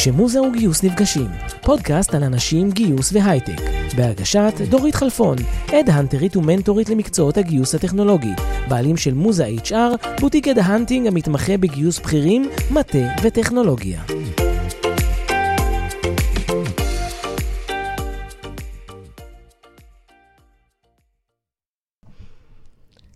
כשמוזה וגיוס נפגשים, פודקאסט על אנשים, גיוס והייטק, בהגשת דורית חלפון, הד-הנטרית ומנטורית למקצועות הגיוס הטכנולוגי, בעלים של מוזה HR, בוטיק head-hunting המתמחה בגיוס בכירים, מטה וטכנולוגיה.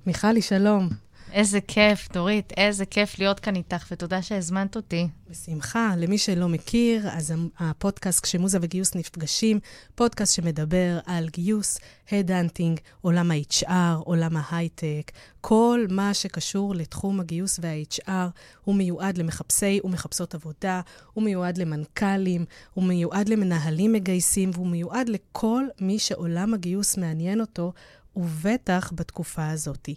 מיכלי, שלום. איזה כיף, דורית, איזה כיף להיות כאן איתך, ותודה שהזמנת אותי. בשמחה. למי שלא מכיר, אז הפודקאסט כשמוזה וגיוס נפגשים, פודקאסט שמדבר על גיוס, headhunting, עולם ה-HR, עולם ההייטק, כל מה שקשור לתחום הגיוס וה-HR, הוא מיועד למחפשי ומחפשות עבודה, הוא מיועד למנכ"לים, הוא מיועד למנהלים מגייסים, והוא מיועד לכל מי שעולם הגיוס מעניין אותו, ובטח בתקופה הזאתי.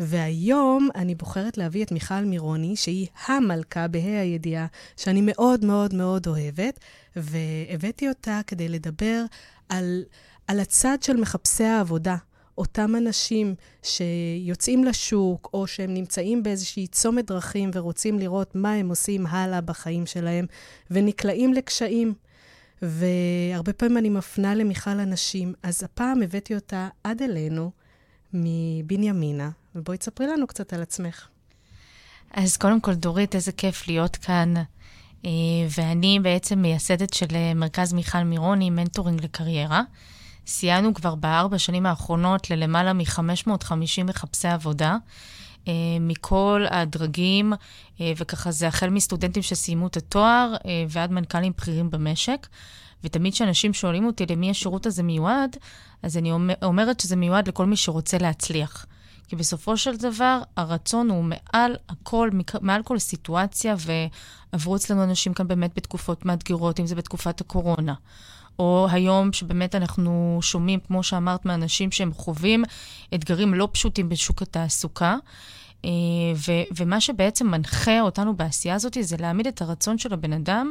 והיום אני בוחרת להביא את מיכל מירוני, שהיא המלכה בה"א הידיעה, שאני מאוד מאוד מאוד אוהבת, והבאתי אותה כדי לדבר על, על הצד של מחפשי העבודה. אותם אנשים שיוצאים לשוק, או שהם נמצאים באיזושהי צומת דרכים ורוצים לראות מה הם עושים הלאה בחיים שלהם, ונקלעים לקשיים. והרבה פעמים אני מפנה למיכל אנשים, אז הפעם הבאתי אותה עד אלינו, מבנימינה, ובואי תספרי לנו קצת על עצמך. אז קודם כל, דורית, איזה כיף להיות כאן. אה, ואני בעצם מייסדת של אה, מרכז מיכל מירוני, מנטורינג לקריירה. סייענו כבר בארבע שנים האחרונות ללמעלה מ-550 מחפשי עבודה, אה, מכל הדרגים, וככה זה החל מסטודנטים שסיימו את התואר ועד מנכ"לים בכירים במשק. ותמיד כשאנשים שואלים אותי למי השירות הזה מיועד, אז אני אומרת שזה מיועד לכל מי שרוצה להצליח. כי בסופו של דבר, הרצון הוא מעל הכל, מעל כל סיטואציה, ועברו אצלנו אנשים כאן באמת בתקופות מאתגרות, אם זה בתקופת הקורונה. או היום שבאמת אנחנו שומעים, כמו שאמרת, מאנשים שהם חווים אתגרים לא פשוטים בשוק התעסוקה. אה, ו- ומה שבעצם מנחה אותנו בעשייה הזאת זה להעמיד את הרצון של הבן אדם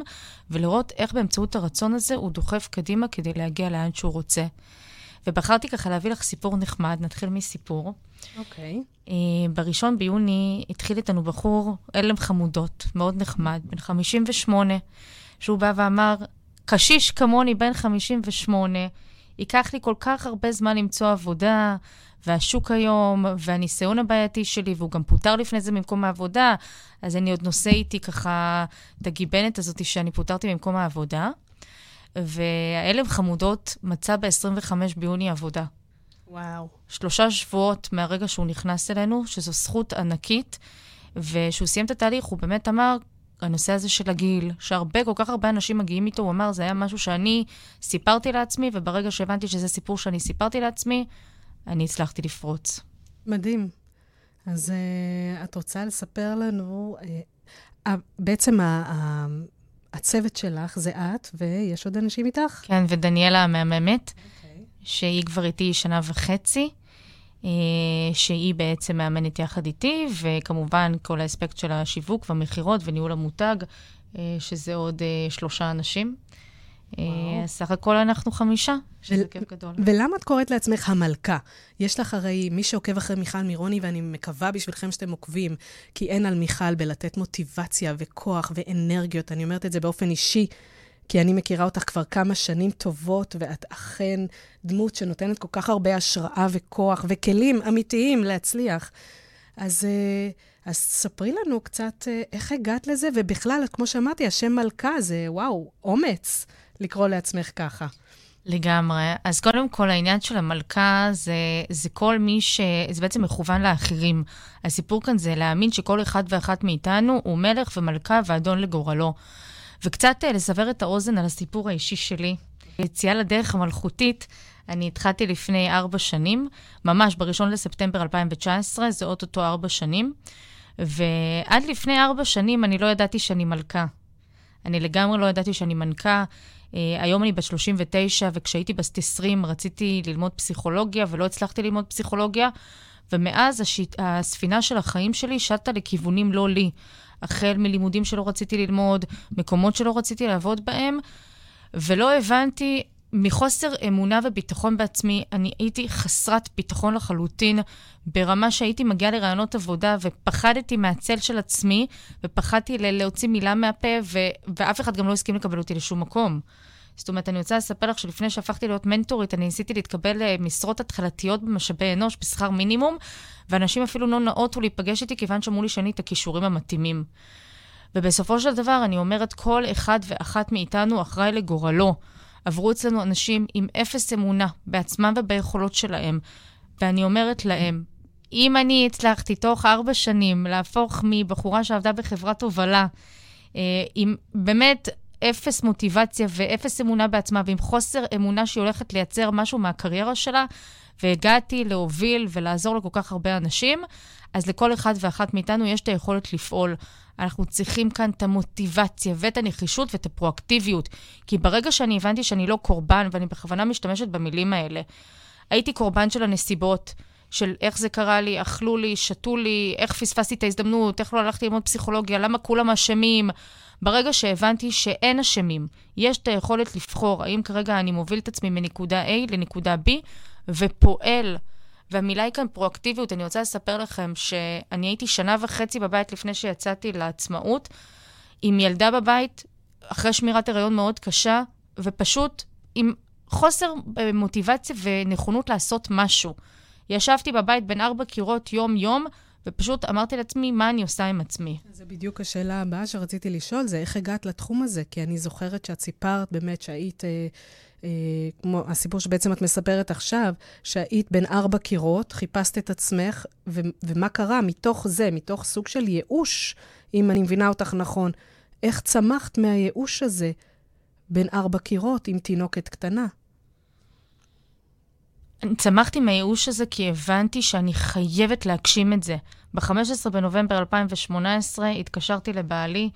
ולראות איך באמצעות הרצון הזה הוא דוחף קדימה כדי להגיע לאן שהוא רוצה. ובחרתי ככה להביא לך סיפור נחמד, נתחיל מסיפור. אוקיי. Okay. אה, בראשון ביוני התחיל איתנו בחור, אלם חמודות, מאוד נחמד, בן 58, שהוא בא ואמר, קשיש כמוני, בן 58, ייקח לי כל כך הרבה זמן למצוא עבודה, והשוק היום, והניסיון הבעייתי שלי, והוא גם פוטר לפני זה ממקום העבודה, אז אני עוד נושא איתי ככה את הגיבנת הזאת שאני פוטרתי ממקום העבודה. והעלם חמודות מצא ב-25 ביוני עבודה. וואו. שלושה שבועות מהרגע שהוא נכנס אלינו, שזו זכות ענקית, וכשהוא סיים את התהליך, הוא באמת אמר, הנושא הזה של הגיל, שהרבה, כל כך הרבה אנשים מגיעים איתו, הוא אמר, זה היה משהו שאני סיפרתי לעצמי, וברגע שהבנתי שזה סיפור שאני סיפרתי לעצמי, אני הצלחתי לפרוץ. מדהים. אז uh, את רוצה לספר לנו, uh, uh, בעצם הצוות שלך זה את, ויש עוד אנשים איתך? כן, ודניאלה המהממת, okay. אוקיי. שהיא כבר איתי שנה וחצי, אה, שהיא בעצם מאמנת יחד איתי, וכמובן כל האספקט של השיווק והמכירות וניהול המותג, אה, שזה עוד אה, שלושה אנשים. אז סך הכל אנחנו חמישה, שזה ו- כיף גדול. ולמה את קוראת לעצמך המלכה? יש לך הרי, מי שעוקב אחרי מיכל מירוני, ואני מקווה בשבילכם שאתם עוקבים, כי אין על מיכל בלתת מוטיבציה וכוח ואנרגיות, אני אומרת את זה באופן אישי, כי אני מכירה אותך כבר כמה שנים טובות, ואת אכן דמות שנותנת כל כך הרבה השראה וכוח וכלים אמיתיים להצליח. אז, אה, אז ספרי לנו קצת אה, איך הגעת לזה, ובכלל, כמו שאמרתי, השם מלכה זה, וואו, אומץ. לקרוא לעצמך ככה. לגמרי. אז קודם כל, העניין של המלכה זה, זה כל מי ש... זה בעצם מכוון לאחרים. הסיפור כאן זה להאמין שכל אחד ואחת מאיתנו הוא מלך ומלכה ואדון לגורלו. וקצת אה, לסבר את האוזן על הסיפור האישי שלי. יציאה לדרך המלכותית, אני התחלתי לפני ארבע שנים, ממש בראשון לספטמבר 2019, זה אוטוטו ארבע שנים. ועד לפני ארבע שנים אני לא ידעתי שאני מלכה. אני לגמרי לא ידעתי שאני מנכה. Uh, היום אני בת 39, וכשהייתי בת 20 רציתי ללמוד פסיכולוגיה, ולא הצלחתי ללמוד פסיכולוגיה, ומאז השיט, הספינה של החיים שלי שטה לכיוונים לא לי. החל מלימודים שלא רציתי ללמוד, מקומות שלא רציתי לעבוד בהם, ולא הבנתי מחוסר אמונה וביטחון בעצמי, אני הייתי חסרת ביטחון לחלוטין, ברמה שהייתי מגיעה לרעיונות עבודה ופחדתי מהצל של עצמי, ופחדתי להוציא מילה מהפה, ו- ואף אחד גם לא הסכים לקבל אותי לשום מקום. זאת אומרת, אני רוצה לספר לך שלפני שהפכתי להיות מנטורית, אני ניסיתי להתקבל למשרות התחלתיות במשאבי אנוש בשכר מינימום, ואנשים אפילו לא נאותו להיפגש איתי, כיוון שאמרו לי שאני את הכישורים המתאימים. ובסופו של דבר, אני אומרת, כל אחד ואחת מאיתנו אחראי לגורלו. עברו אצלנו אנשים עם אפס אמונה בעצמם וביכולות שלהם, ואני אומרת להם, אם אני הצלחתי תוך ארבע שנים להפוך מבחורה שעבדה בחברת הובלה, אה, עם באמת אפס מוטיבציה ואפס אמונה בעצמה, ועם חוסר אמונה שהיא הולכת לייצר משהו מהקריירה שלה, והגעתי להוביל ולעזור לכל כך הרבה אנשים, אז לכל אחד ואחת מאיתנו יש את היכולת לפעול. אנחנו צריכים כאן את המוטיבציה ואת הנחישות ואת הפרואקטיביות. כי ברגע שאני הבנתי שאני לא קורבן, ואני בכוונה משתמשת במילים האלה, הייתי קורבן של הנסיבות, של איך זה קרה לי, אכלו לי, שתו לי, איך פספסתי את ההזדמנות, איך לא הלכתי ללמוד פסיכולוגיה, למה כולם אשמים. ברגע שהבנתי שאין אשמים, יש את היכולת לבחור האם כרגע אני מוביל את עצמי מנקודה A לנקודה B, ופועל. והמילה היא כאן פרואקטיביות. אני רוצה לספר לכם שאני הייתי שנה וחצי בבית לפני שיצאתי לעצמאות, עם ילדה בבית, אחרי שמירת הריון מאוד קשה, ופשוט עם חוסר מוטיבציה ונכונות לעשות משהו. ישבתי בבית בין ארבע קירות יום-יום, ופשוט אמרתי לעצמי, מה אני עושה עם עצמי? זה בדיוק השאלה הבאה שרציתי לשאול, זה איך הגעת לתחום הזה? כי אני זוכרת שאת סיפרת באמת שהיית... אה, אה, כמו הסיפור שבעצם את מספרת עכשיו, שהיית בין ארבע קירות, חיפשת את עצמך, ו- ומה קרה מתוך זה, מתוך סוג של ייאוש, אם אני מבינה אותך נכון, איך צמחת מהייאוש הזה בין ארבע קירות עם תינוקת קטנה? צמחתי מהייאוש הזה כי הבנתי שאני חייבת להגשים את זה. ב-15 בנובמבר 2018 התקשרתי לבעלי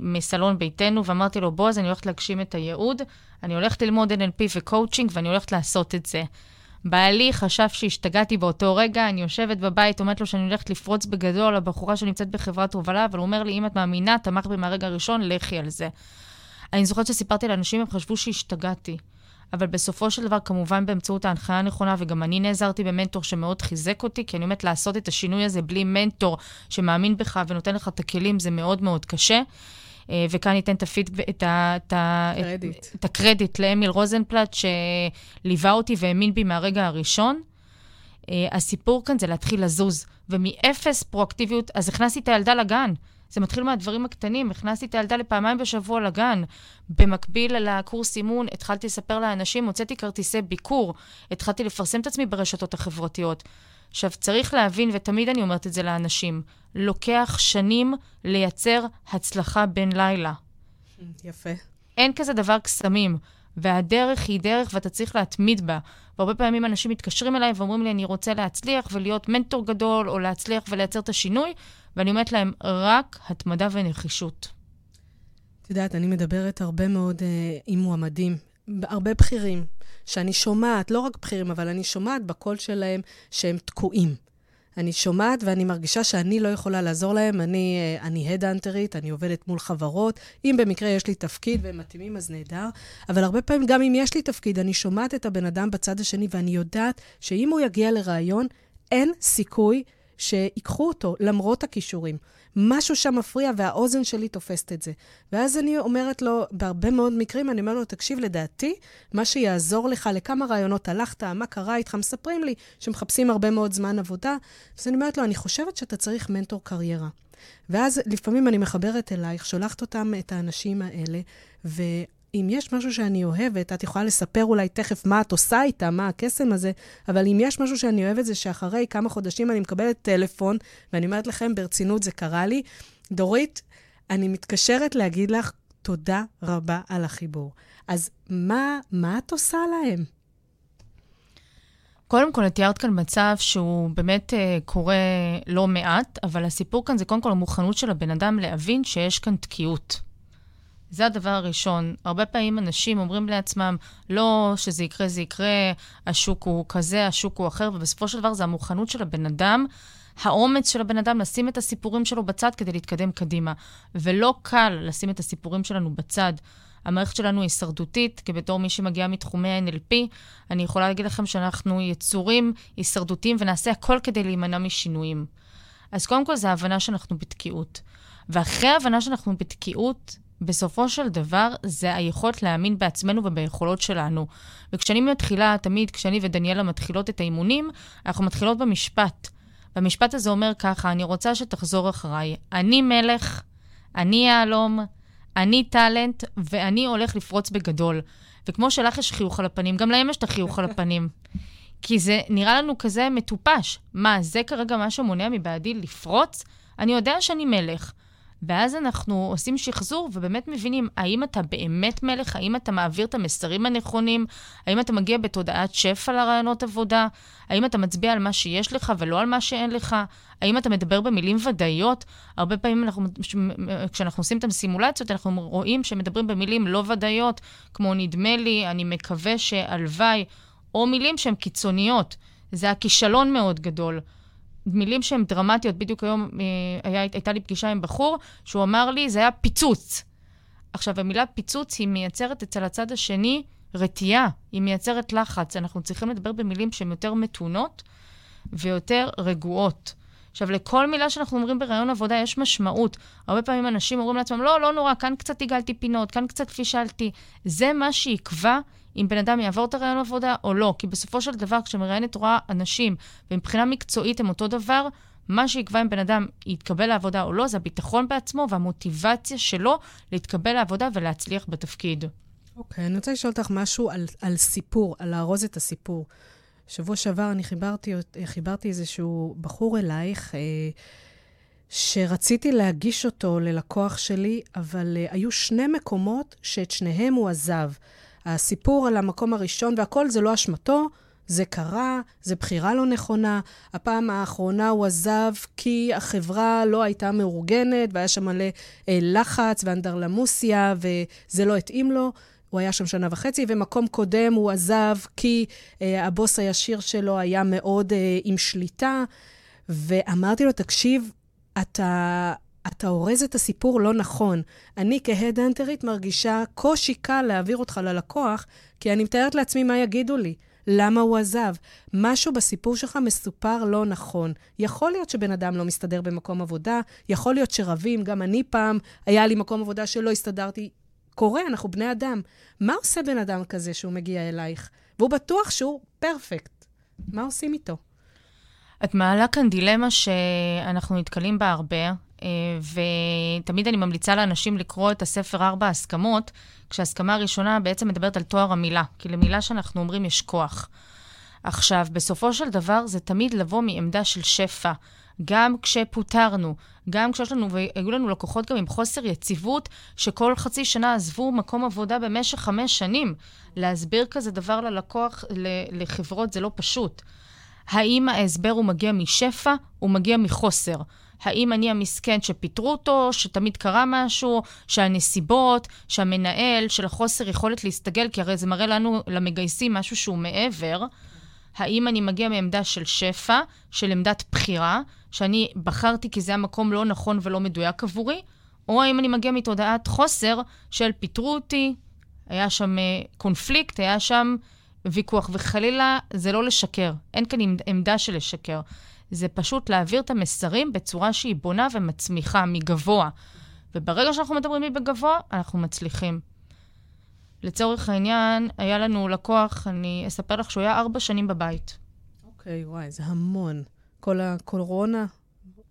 מסלון ביתנו ואמרתי לו, בועז, אני הולכת להגשים את הייעוד, אני הולכת ללמוד NLP וקואוצ'ינג ואני הולכת לעשות את זה. בעלי חשב שהשתגעתי באותו רגע, אני יושבת בבית, אומרת לו שאני הולכת לפרוץ בגדול, הבחורה שנמצאת בחברת הובלה, אבל הוא אומר לי, אם את מאמינה, תמכת בי מהרגע הראשון, לכי על זה. אני זוכרת שסיפרתי לאנשים, הם חשבו שהשתגעתי. אבל בסופו של דבר, כמובן באמצעות ההנחיה הנכונה, וגם אני נעזרתי במנטור שמאוד חיזק אותי, כי אני אומרת, לעשות את השינוי הזה בלי מנטור שמאמין בך ונותן לך את הכלים, זה מאוד מאוד קשה. אה, וכאן ניתן את, הפיד, את, ה, את, ה, את, את הקרדיט לאמיל רוזנפלט, שליווה אותי והאמין בי מהרגע הראשון. אה, הסיפור כאן זה להתחיל לזוז, ומאפס פרואקטיביות, אז הכנסתי את הילדה לגן. זה מתחיל מהדברים הקטנים. הכנסתי את הילדה לפעמיים בשבוע לגן. במקביל לקורס אימון, התחלתי לספר לאנשים, הוצאתי כרטיסי ביקור, התחלתי לפרסם את עצמי ברשתות החברתיות. עכשיו, צריך להבין, ותמיד אני אומרת את זה לאנשים, לוקח שנים לייצר הצלחה בין לילה. יפה. אין כזה דבר קסמים, והדרך היא דרך ואתה צריך להתמיד בה. והרבה פעמים אנשים מתקשרים אליי ואומרים לי, אני רוצה להצליח ולהיות מנטור גדול, או להצליח ולייצר את השינוי, ואני אומרת להם, רק התמדה ונחישות. את יודעת, אני מדברת הרבה מאוד uh, עם מועמדים, הרבה בכירים, שאני שומעת, לא רק בכירים, אבל אני שומעת בקול שלהם שהם תקועים. אני שומעת ואני מרגישה שאני לא יכולה לעזור להם. אני, אה, אני הדאנטרית, אני עובדת מול חברות. אם במקרה יש לי תפקיד והם מתאימים, אז נהדר. אבל הרבה פעמים, גם אם יש לי תפקיד, אני שומעת את הבן אדם בצד השני, ואני יודעת שאם הוא יגיע לראיון, אין סיכוי שיקחו אותו, למרות הכישורים. משהו שם מפריע והאוזן שלי תופסת את זה. ואז אני אומרת לו, בהרבה מאוד מקרים, אני אומרת לו, תקשיב, לדעתי, מה שיעזור לך, לכמה רעיונות הלכת, מה קרה איתך, מספרים לי שמחפשים הרבה מאוד זמן עבודה. אז אני אומרת לו, אני חושבת שאתה צריך מנטור קריירה. ואז לפעמים אני מחברת אלייך, שולחת אותם, את האנשים האלה, ו... אם יש משהו שאני אוהבת, את יכולה לספר אולי תכף מה את עושה איתה, מה הקסם הזה, אבל אם יש משהו שאני אוהבת, זה שאחרי כמה חודשים אני מקבלת טלפון, ואני אומרת לכם, ברצינות, זה קרה לי. דורית, אני מתקשרת להגיד לך תודה רבה על החיבור. אז מה, מה את עושה להם? קודם כל, את תיארת כאן מצב שהוא באמת uh, קורה לא מעט, אבל הסיפור כאן זה קודם כל המוכנות של הבן אדם להבין שיש כאן תקיעות. זה הדבר הראשון. הרבה פעמים אנשים אומרים לעצמם, לא שזה יקרה, זה יקרה, השוק הוא כזה, השוק הוא אחר, ובסופו של דבר זה המוכנות של הבן אדם, האומץ של הבן אדם לשים את הסיפורים שלו בצד כדי להתקדם קדימה. ולא קל לשים את הסיפורים שלנו בצד. המערכת שלנו היא הישרדותית, כי בתור מי שמגיעה מתחומי ה-NLP, אני יכולה להגיד לכם שאנחנו יצורים הישרדותיים ונעשה הכל כדי להימנע משינויים. אז קודם כל, זה ההבנה שאנחנו בתקיעות. ואחרי ההבנה שאנחנו בתקיעות, בסופו של דבר, זה היכולת להאמין בעצמנו וביכולות שלנו. וכשאני מתחילה, תמיד כשאני ודניאלה מתחילות את האימונים, אנחנו מתחילות במשפט. והמשפט הזה אומר ככה, אני רוצה שתחזור אחריי. אני מלך, אני יהלום, אני טאלנט, ואני הולך לפרוץ בגדול. וכמו שלך יש חיוך על הפנים, גם להם יש את החיוך על הפנים. כי זה נראה לנו כזה מטופש. מה, זה כרגע מה שמונע מבעדי לפרוץ? אני יודע שאני מלך. ואז אנחנו עושים שחזור ובאמת מבינים האם אתה באמת מלך, האם אתה מעביר את המסרים הנכונים, האם אתה מגיע בתודעת שפע לרעיונות עבודה, האם אתה מצביע על מה שיש לך ולא על מה שאין לך, האם אתה מדבר במילים ודאיות. הרבה פעמים אנחנו, כשאנחנו עושים את הסימולציות, אנחנו רואים שמדברים במילים לא ודאיות, כמו נדמה לי, אני מקווה שהלוואי, או מילים שהן קיצוניות. זה הכישלון מאוד גדול. מילים שהן דרמטיות. בדיוק היום אה, היה, הייתה לי פגישה עם בחור, שהוא אמר לי, זה היה פיצוץ. עכשיו, המילה פיצוץ היא מייצרת אצל הצד השני רתיעה, היא מייצרת לחץ. אנחנו צריכים לדבר במילים שהן יותר מתונות ויותר רגועות. עכשיו, לכל מילה שאנחנו אומרים בראיון עבודה יש משמעות. הרבה פעמים אנשים אומרים לעצמם, לא, לא נורא, כאן קצת עיגלתי פינות, כאן קצת פישלתי. זה מה שיקבע אם בן אדם יעבור את הראיון עבודה או לא. כי בסופו של דבר, כשמראיינת רואה אנשים, ומבחינה מקצועית הם אותו דבר, מה שיקבע אם בן אדם יתקבל לעבודה או לא, זה הביטחון בעצמו והמוטיבציה שלו להתקבל לעבודה ולהצליח בתפקיד. אוקיי, okay, אני רוצה לשאול אותך משהו על, על סיפור, על לארוז את הסיפור. שבוע שעבר אני חיברתי, חיברתי איזשהו בחור אלייך, אה, שרציתי להגיש אותו ללקוח שלי, אבל אה, היו שני מקומות שאת שניהם הוא עזב. הסיפור על המקום הראשון והכל זה לא אשמתו, זה קרה, זה בחירה לא נכונה. הפעם האחרונה הוא עזב כי החברה לא הייתה מאורגנת, והיה שם מלא אה, לחץ ואנדרלמוסיה, וזה לא התאים לו. הוא היה שם שנה וחצי, ומקום קודם הוא עזב כי אה, הבוס הישיר שלו היה מאוד אה, עם שליטה. ואמרתי לו, תקשיב, אתה, אתה אורז את הסיפור לא נכון. אני כהדהנטרית מרגישה קושי קל להעביר אותך ללקוח, כי אני מתארת לעצמי מה יגידו לי. למה הוא עזב? משהו בסיפור שלך מסופר לא נכון. יכול להיות שבן אדם לא מסתדר במקום עבודה, יכול להיות שרבים, גם אני פעם, היה לי מקום עבודה שלא הסתדרתי. קורה, אנחנו בני אדם. מה עושה בן אדם כזה שהוא מגיע אלייך? והוא בטוח שהוא פרפקט. מה עושים איתו? את מעלה כאן דילמה שאנחנו נתקלים בה הרבה, ותמיד אני ממליצה לאנשים לקרוא את הספר ארבע הסכמות, כשההסכמה הראשונה בעצם מדברת על תואר המילה, כי למילה שאנחנו אומרים יש כוח. עכשיו, בסופו של דבר זה תמיד לבוא מעמדה של שפע. גם כשפוטרנו, גם כשיש לנו, והיו לנו לקוחות גם עם חוסר יציבות, שכל חצי שנה עזבו מקום עבודה במשך חמש שנים. להסביר כזה דבר ללקוח, לחברות, זה לא פשוט. האם ההסבר הוא מגיע משפע, הוא מגיע מחוסר? האם אני המסכן שפיטרו אותו, שתמיד קרה משהו, שהנסיבות, שהמנהל, של החוסר יכולת להסתגל, כי הרי זה מראה לנו, למגייסים, משהו שהוא מעבר. האם אני מגיע מעמדה של שפע, של עמדת בחירה, שאני בחרתי כי זה המקום לא נכון ולא מדויק עבורי, או האם אני מגיע מתודעת חוסר של פיטרו אותי, היה שם uh, קונפליקט, היה שם ויכוח, וחלילה זה לא לשקר, אין כאן עמדה של לשקר. זה פשוט להעביר את המסרים בצורה שהיא בונה ומצמיחה מגבוה. וברגע שאנחנו מדברים מבגבוה, אנחנו מצליחים. לצורך העניין, היה לנו לקוח, אני אספר לך שהוא היה ארבע שנים בבית. אוקיי, okay, וואי, זה המון. כל הקורונה?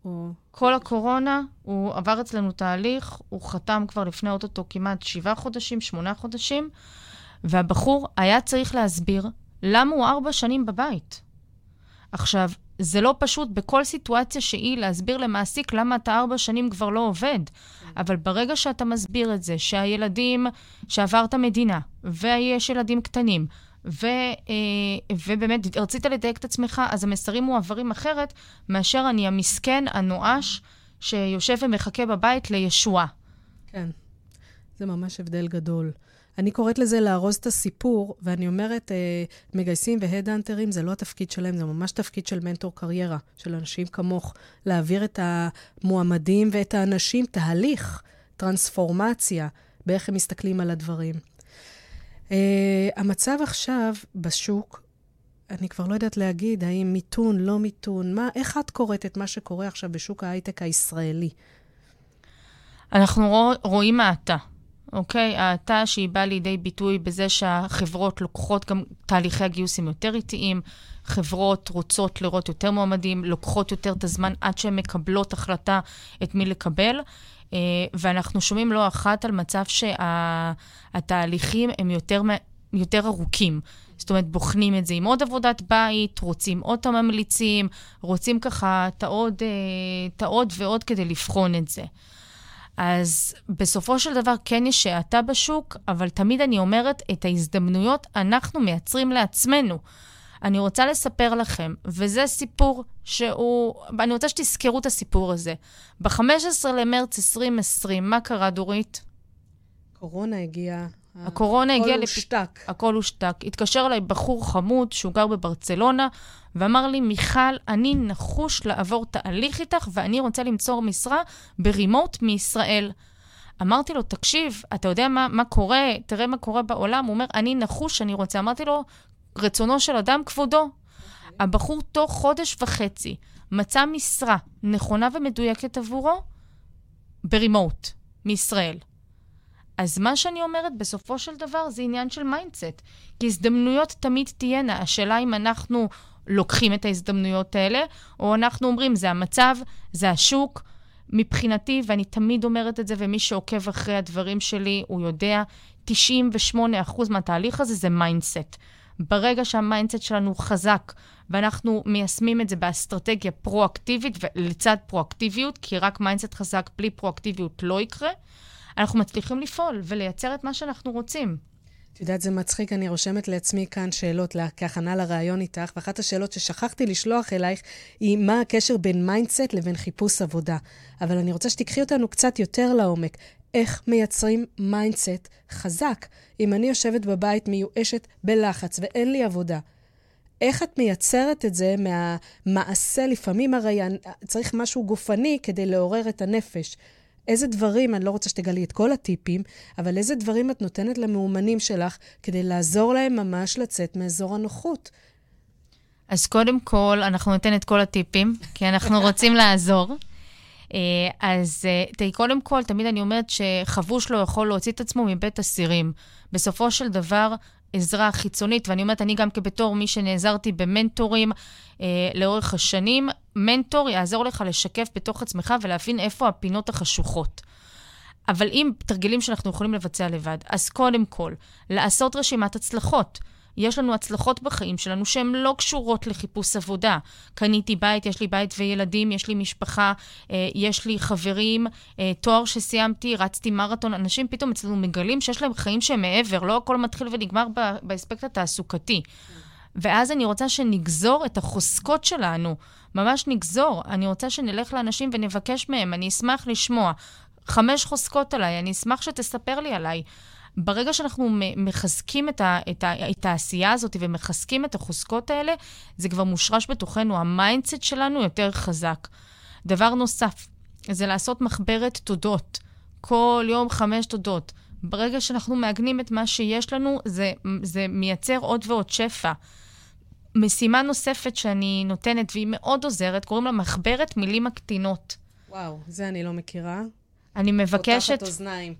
או... כל הקורונה, הוא עבר אצלנו תהליך, הוא חתם כבר לפני אוטוטו כמעט שבעה חודשים, שמונה חודשים, והבחור היה צריך להסביר למה הוא ארבע שנים בבית. עכשיו, זה לא פשוט בכל סיטואציה שהיא להסביר למעסיק למה אתה ארבע שנים כבר לא עובד. אבל ברגע שאתה מסביר את זה, שהילדים, שעברת מדינה, ויש ילדים קטנים, ו, אה, ובאמת רצית לדייק את עצמך, אז המסרים מועברים אחרת מאשר אני המסכן, הנואש, שיושב ומחכה בבית לישועה. כן, זה ממש הבדל גדול. אני קוראת לזה לארוז את הסיפור, ואני אומרת, אה, מגייסים והדאנטרים זה לא התפקיד שלהם, זה ממש תפקיד של מנטור קריירה, של אנשים כמוך, להעביר את המועמדים ואת האנשים תהליך, טרנספורמציה, באיך הם מסתכלים על הדברים. Uh, המצב עכשיו בשוק, אני כבר לא יודעת להגיד האם מיתון, לא מיתון, מה, איך את קוראת את מה שקורה עכשיו בשוק ההייטק הישראלי? אנחנו רוא, רואים האטה, אוקיי? האטה שהיא באה לידי ביטוי בזה שהחברות לוקחות גם תהליכי הגיוס הם יותר איטיים, חברות רוצות לראות יותר מועמדים, לוקחות יותר את הזמן עד שהן מקבלות החלטה את מי לקבל. אה, ואנחנו שומעים לא אחת על מצב שהתהליכים שה, הם יותר, יותר ארוכים. זאת אומרת, בוחנים את זה עם עוד עבודת בית, רוצים עוד את הממליצים, רוצים ככה את העוד, אה, ועוד כדי לבחון את זה. אז בסופו של דבר כן יש האטה בשוק, אבל תמיד אני אומרת, את ההזדמנויות אנחנו מייצרים לעצמנו. אני רוצה לספר לכם, וזה סיפור שהוא... אני רוצה שתזכרו את הסיפור הזה. ב-15 למרץ 2020, מה קרה, דורית? קורונה הגיעה. הקורונה הגיעה... הכל הושתק. לפ... הכל הושתק. התקשר אליי בחור חמוד שהוא גר בברצלונה, ואמר לי, מיכל, אני נחוש לעבור תהליך איתך, ואני רוצה למצוא משרה ברימוט מישראל. אמרתי לו, תקשיב, אתה יודע מה, מה קורה? תראה מה קורה בעולם. הוא אומר, אני נחוש, אני רוצה. אמרתי לו, רצונו של אדם כבודו. Okay. הבחור תוך חודש וחצי מצא משרה נכונה ומדויקת עבורו ב remote, מישראל. אז מה שאני אומרת, בסופו של דבר, זה עניין של mindset. כי הזדמנויות תמיד תהיינה. השאלה אם אנחנו לוקחים את ההזדמנויות האלה, או אנחנו אומרים, זה המצב, זה השוק. מבחינתי, ואני תמיד אומרת את זה, ומי שעוקב אחרי הדברים שלי, הוא יודע, 98% מהתהליך הזה זה mindset. ברגע שה mindset שלנו חזק, ואנחנו מיישמים את זה באסטרטגיה פרואקטיבית ולצד פרואקטיביות, כי רק mindset חזק בלי פרואקטיביות לא יקרה, אנחנו מצליחים לפעול ולייצר את מה שאנחנו רוצים. את יודעת, זה מצחיק, אני רושמת לעצמי כאן שאלות כהכנה לראיון איתך, ואחת השאלות ששכחתי לשלוח אלייך היא מה הקשר בין mindset לבין חיפוש עבודה. אבל אני רוצה שתיקחי אותנו קצת יותר לעומק. איך מייצרים mindset חזק? אם אני יושבת בבית מיואשת בלחץ ואין לי עבודה, איך את מייצרת את זה מהמעשה? לפעמים הרי צריך משהו גופני כדי לעורר את הנפש. איזה דברים, אני לא רוצה שתגלי את כל הטיפים, אבל איזה דברים את נותנת למאומנים שלך כדי לעזור להם ממש לצאת מאזור הנוחות? אז קודם כל, אנחנו ניתן את כל הטיפים, כי אנחנו רוצים לעזור. אה, אז אה, תראי, קודם כל, תמיד אני אומרת שחבוש לא יכול להוציא את עצמו מבית אסירים. בסופו של דבר, עזרה חיצונית, ואני אומרת, אני גם כבתור מי שנעזרתי במנטורים אה, לאורך השנים, מנטור יעזור לך לשקף בתוך עצמך ולהבין איפה הפינות החשוכות. אבל אם תרגילים שאנחנו יכולים לבצע לבד, אז קודם כל, לעשות רשימת הצלחות. יש לנו הצלחות בחיים שלנו שהן לא קשורות לחיפוש עבודה. קניתי בית, יש לי בית וילדים, יש לי משפחה, אה, יש לי חברים, אה, תואר שסיימתי, רצתי מרתון. אנשים פתאום אצלנו מגלים שיש להם חיים שהם מעבר, לא הכל מתחיל ונגמר באספקט התעסוקתי. ואז אני רוצה שנגזור את החוזקות שלנו, ממש נגזור. אני רוצה שנלך לאנשים ונבקש מהם, אני אשמח לשמוע. חמש חוזקות עליי, אני אשמח שתספר לי עליי. ברגע שאנחנו מחזקים את, ה, את, ה, את העשייה הזאת ומחזקים את החוזקות האלה, זה כבר מושרש בתוכנו, ה mindset שלנו יותר חזק. דבר נוסף, זה לעשות מחברת תודות. כל יום חמש תודות. ברגע שאנחנו מעגנים את מה שיש לנו, זה, זה מייצר עוד ועוד שפע. משימה נוספת שאני נותנת, והיא מאוד עוזרת, קוראים לה מחברת מילים מקטינות. וואו, זה אני לא מכירה. אני מבקשת... פותחת אוזניים.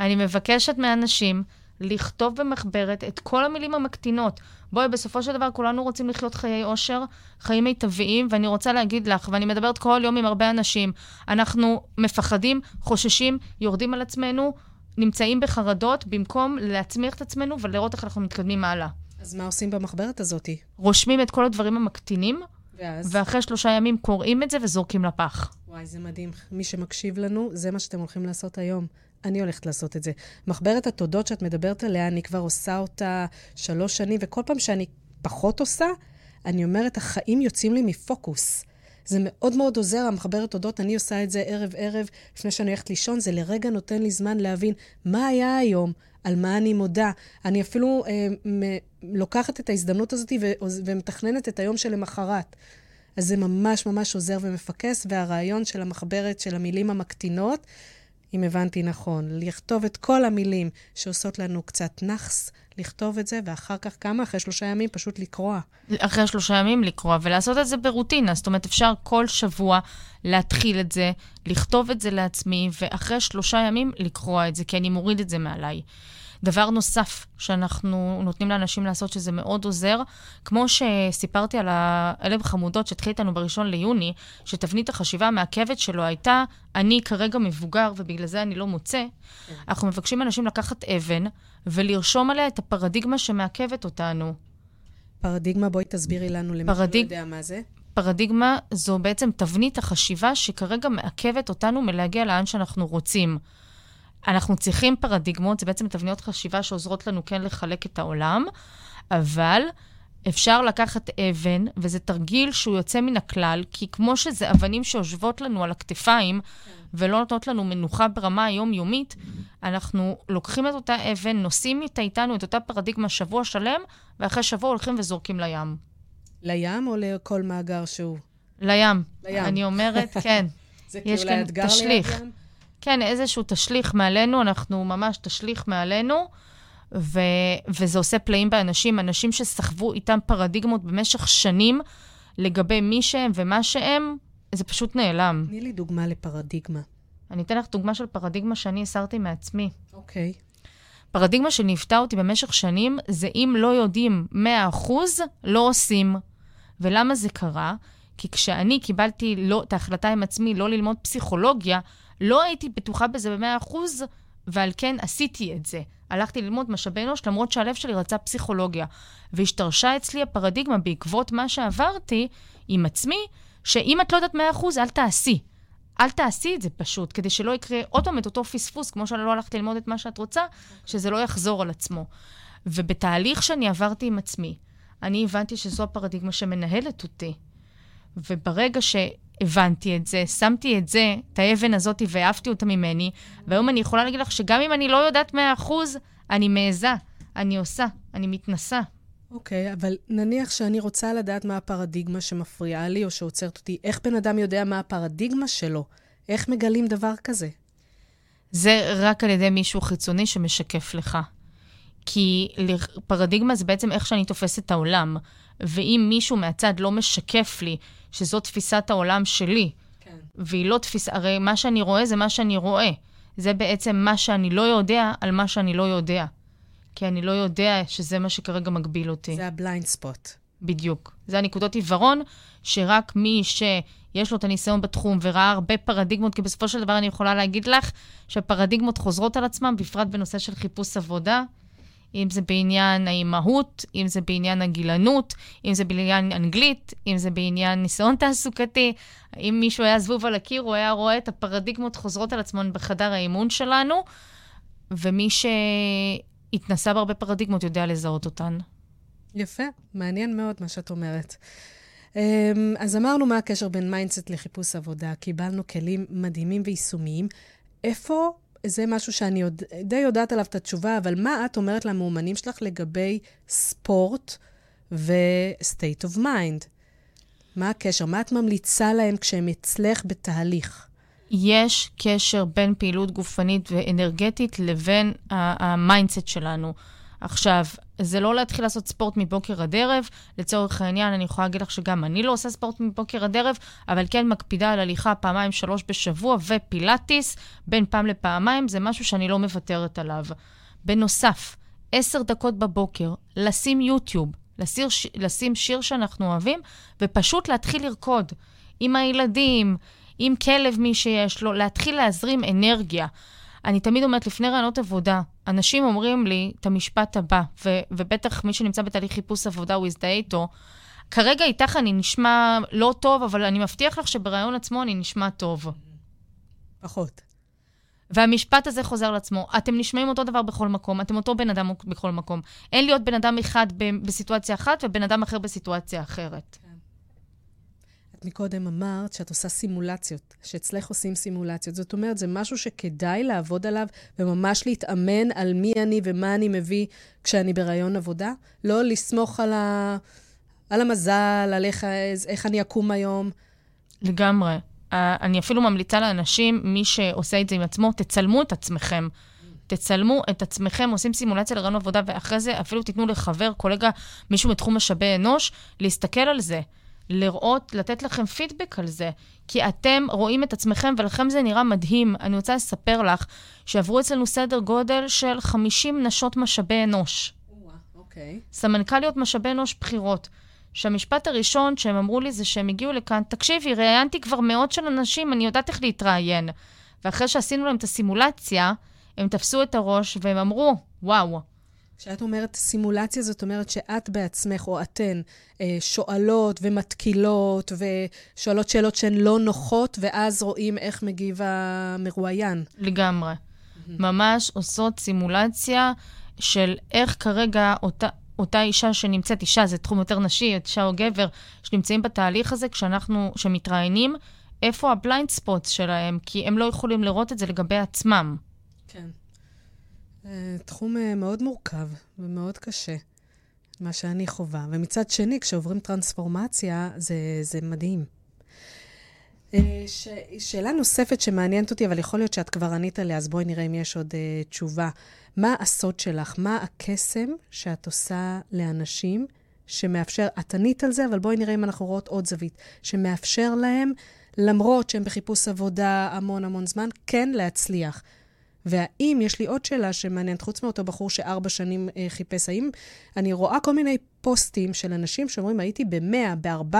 אני מבקשת מאנשים לכתוב במחברת את כל המילים המקטינות. בואי, בסופו של דבר כולנו רוצים לחיות חיי אושר, חיים מיטביים, ואני רוצה להגיד לך, ואני מדברת כל יום עם הרבה אנשים, אנחנו מפחדים, חוששים, יורדים על עצמנו, נמצאים בחרדות, במקום להצמיח את עצמנו ולראות איך אנחנו מתקדמים הלאה. אז מה עושים במחברת הזאת? רושמים את כל הדברים המקטינים, ואז? ואחרי שלושה ימים קוראים את זה וזורקים לפח. וואי, זה מדהים. מי שמקשיב לנו, זה מה שאתם הולכים לעשות היום. אני הולכת לעשות את זה. מחברת התודות שאת מדברת עליה, אני כבר עושה אותה שלוש שנים, וכל פעם שאני פחות עושה, אני אומרת, החיים יוצאים לי מפוקוס. זה מאוד מאוד עוזר, המחברת תודות, אני עושה את זה ערב-ערב, לפני שאני הולכת לישון, זה לרגע נותן לי זמן להבין מה היה היום, על מה אני מודה. אני אפילו אה, מ- לוקחת את ההזדמנות הזאת ומתכננת את היום שלמחרת. אז זה ממש ממש עוזר ומפקס, והרעיון של המחברת של המילים המקטינות, אם הבנתי נכון, לכתוב את כל המילים שעושות לנו קצת נאחס, לכתוב את זה, ואחר כך כמה? אחרי שלושה ימים פשוט לקרוע. אחרי שלושה ימים לקרוע, ולעשות את זה ברוטינה. זאת אומרת, אפשר כל שבוע להתחיל את זה, לכתוב את זה לעצמי, ואחרי שלושה ימים לקרוע את זה, כי אני מוריד את זה מעליי. דבר נוסף שאנחנו נותנים לאנשים לעשות, שזה מאוד עוזר, כמו שסיפרתי על האלב חמודות שהתחיל איתנו בראשון ליוני, שתבנית החשיבה המעכבת שלו הייתה, אני כרגע מבוגר ובגלל זה אני לא מוצא, כן. אנחנו מבקשים אנשים לקחת אבן ולרשום עליה את הפרדיגמה שמעכבת אותנו. פרדיגמה, בואי תסבירי לנו למי פרדיג... שלא יודע מה זה. פרדיגמה זו בעצם תבנית החשיבה שכרגע מעכבת אותנו מלהגיע לאן שאנחנו רוצים. אנחנו צריכים פרדיגמות, זה בעצם תבניות חשיבה שעוזרות לנו כן לחלק את העולם, אבל אפשר לקחת אבן, וזה תרגיל שהוא יוצא מן הכלל, כי כמו שזה אבנים שיושבות לנו על הכתפיים, ולא נותנות לנו מנוחה ברמה היומיומית, אנחנו לוקחים את אותה אבן, נושאים איתה איתנו את אותה פרדיגמה שבוע שלם, ואחרי שבוע הולכים וזורקים לים. לים או לכל מאגר שהוא? לים. לים. אני אומרת, כן. זה כאילו לאתגר ליד ים? כן, איזשהו תשליך מעלינו, אנחנו ממש תשליך מעלינו, ו, וזה עושה פלאים באנשים, אנשים שסחבו איתם פרדיגמות במשך שנים לגבי מי שהם ומה שהם, זה פשוט נעלם. תני לי דוגמה לפרדיגמה. אני אתן לך דוגמה של פרדיגמה שאני הסרתי מעצמי. אוקיי. Okay. פרדיגמה שניווטה אותי במשך שנים, זה אם לא יודעים 100%, לא עושים. ולמה זה קרה? כי כשאני קיבלתי לא, את ההחלטה עם עצמי לא ללמוד פסיכולוגיה, לא הייתי בטוחה בזה ב-100%, ועל כן עשיתי את זה. הלכתי ללמוד משאבי אנוש, למרות שהלב שלי רצה פסיכולוגיה. והשתרשה אצלי הפרדיגמה בעקבות מה שעברתי עם עצמי, שאם את לא יודעת 100%, אל תעשי. אל תעשי את זה פשוט, כדי שלא יקרה עוד פעם את אותו פספוס, כמו שאני לא הלכתי ללמוד את מה שאת רוצה, שזה לא יחזור על עצמו. ובתהליך שאני עברתי עם עצמי, אני הבנתי שזו הפרדיגמה שמנהלת אותי. וברגע שהבנתי את זה, שמתי את זה, את האבן הזאת, והעפתי אותה ממני, והיום אני יכולה להגיד לך שגם אם אני לא יודעת 100%, אני מעיזה, אני עושה, אני מתנסה. אוקיי, okay, אבל נניח שאני רוצה לדעת מה הפרדיגמה שמפריעה לי או שעוצרת אותי, איך בן אדם יודע מה הפרדיגמה שלו? איך מגלים דבר כזה? זה רק על ידי מישהו חיצוני שמשקף לך. כי פרדיגמה זה בעצם איך שאני תופסת את העולם. ואם מישהו מהצד לא משקף לי שזו תפיסת העולם שלי, כן. והיא לא תפיסה, הרי מה שאני רואה זה מה שאני רואה. זה בעצם מה שאני לא יודע על מה שאני לא יודע. כי אני לא יודע שזה מה שכרגע מגביל אותי. זה ה blind spot. בדיוק. זה הנקודות עיוורון, שרק מי שיש לו את הניסיון בתחום וראה הרבה פרדיגמות, כי בסופו של דבר אני יכולה להגיד לך שפרדיגמות חוזרות על עצמם, בפרט בנושא של חיפוש עבודה. אם זה בעניין האימהות, אם זה בעניין הגילנות, אם זה בעניין אנגלית, אם זה בעניין ניסיון תעסוקתי. אם מישהו היה זבוב על הקיר, הוא היה רואה את הפרדיגמות חוזרות על עצמן בחדר האימון שלנו, ומי שהתנסה בהרבה פרדיגמות יודע לזהות אותן. יפה, מעניין מאוד מה שאת אומרת. אמ, אז אמרנו מה הקשר בין mindset לחיפוש עבודה, קיבלנו כלים מדהימים ויישומיים. איפה זה משהו שאני יודע, די יודעת עליו את התשובה, אבל מה את אומרת למאומנים שלך לגבי ספורט ו-state of mind? מה הקשר? מה את ממליצה להם כשהם אצלך בתהליך? יש קשר בין פעילות גופנית ואנרגטית לבין ה mindset שלנו. עכשיו, זה לא להתחיל לעשות ספורט מבוקר עד ערב. לצורך העניין, אני יכולה להגיד לך שגם אני לא עושה ספורט מבוקר עד ערב, אבל כן מקפידה על הליכה פעמיים, שלוש בשבוע, ופילאטיס בין פעם לפעמיים, זה משהו שאני לא מוותרת עליו. בנוסף, עשר דקות בבוקר, לשים יוטיוב, לסיר, לשים שיר שאנחנו אוהבים, ופשוט להתחיל לרקוד עם הילדים, עם כלב מי שיש לו, להתחיל להזרים אנרגיה. אני תמיד אומרת, לפני רעיונות עבודה, אנשים אומרים לי את המשפט הבא, ו- ובטח מי שנמצא בתהליך חיפוש עבודה, הוא יזדהה איתו, כרגע איתך אני נשמע לא טוב, אבל אני מבטיח לך שברעיון עצמו אני נשמע טוב. פחות. והמשפט הזה חוזר לעצמו. אתם נשמעים אותו דבר בכל מקום, אתם אותו בן אדם בכל מקום. אין להיות בן אדם אחד בסיטואציה אחת ובן אדם אחר בסיטואציה אחרת. את מקודם אמרת שאת עושה סימולציות, שאצלך עושים סימולציות. זאת אומרת, זה משהו שכדאי לעבוד עליו וממש להתאמן על מי אני ומה אני מביא כשאני בראיון עבודה. לא לסמוך על, ה... על המזל, על איך, איך אני אקום היום. לגמרי. אני אפילו ממליצה לאנשים, מי שעושה את זה עם עצמו, תצלמו את עצמכם. תצלמו את עצמכם, עושים סימולציה לרעיון עבודה, ואחרי זה אפילו תיתנו לחבר, קולגה, מישהו מתחום משאבי אנוש, להסתכל על זה. לראות, לתת לכם פידבק על זה. כי אתם רואים את עצמכם, ולכם זה נראה מדהים. אני רוצה לספר לך שעברו אצלנו סדר גודל של 50 נשות משאבי אנוש. אוקיי. Okay. סמנכ"ליות משאבי אנוש בכירות. שהמשפט הראשון שהם אמרו לי זה שהם הגיעו לכאן, תקשיבי, ראיינתי כבר מאות של אנשים, אני יודעת איך להתראיין. ואחרי שעשינו להם את הסימולציה, הם תפסו את הראש והם אמרו, וואו. כשאת אומרת סימולציה, זאת אומרת שאת בעצמך, או אתן, אה, שואלות ומתקילות ושואלות שאלות שהן לא נוחות, ואז רואים איך מגיב המרואיין. לגמרי. ממש עושות סימולציה של איך כרגע אותה... אותה אישה שנמצאת, אישה זה תחום יותר נשי, אישה או גבר, שנמצאים בתהליך הזה כשאנחנו, כשמתראיינים, איפה ה blind spot שלהם, כי הם לא יכולים לראות את זה לגבי עצמם. כן. אה, תחום אה, מאוד מורכב ומאוד קשה, מה שאני חווה. ומצד שני, כשעוברים טרנספורמציה, זה, זה מדהים. אה, ש... שאלה נוספת שמעניינת אותי, אבל יכול להיות שאת כבר ענית עליה, אז בואי נראה אם יש עוד uh, תשובה. מה הסוד שלך? מה הקסם שאת עושה לאנשים שמאפשר, את ענית על זה, אבל בואי נראה אם אנחנו רואות עוד זווית, שמאפשר להם, למרות שהם בחיפוש עבודה המון המון זמן, כן להצליח. והאם, יש לי עוד שאלה שמעניינת, חוץ מאותו בחור שארבע שנים אה, חיפש, האם אני רואה כל מיני פוסטים של אנשים שאומרים, הייתי ב-100, ב-400,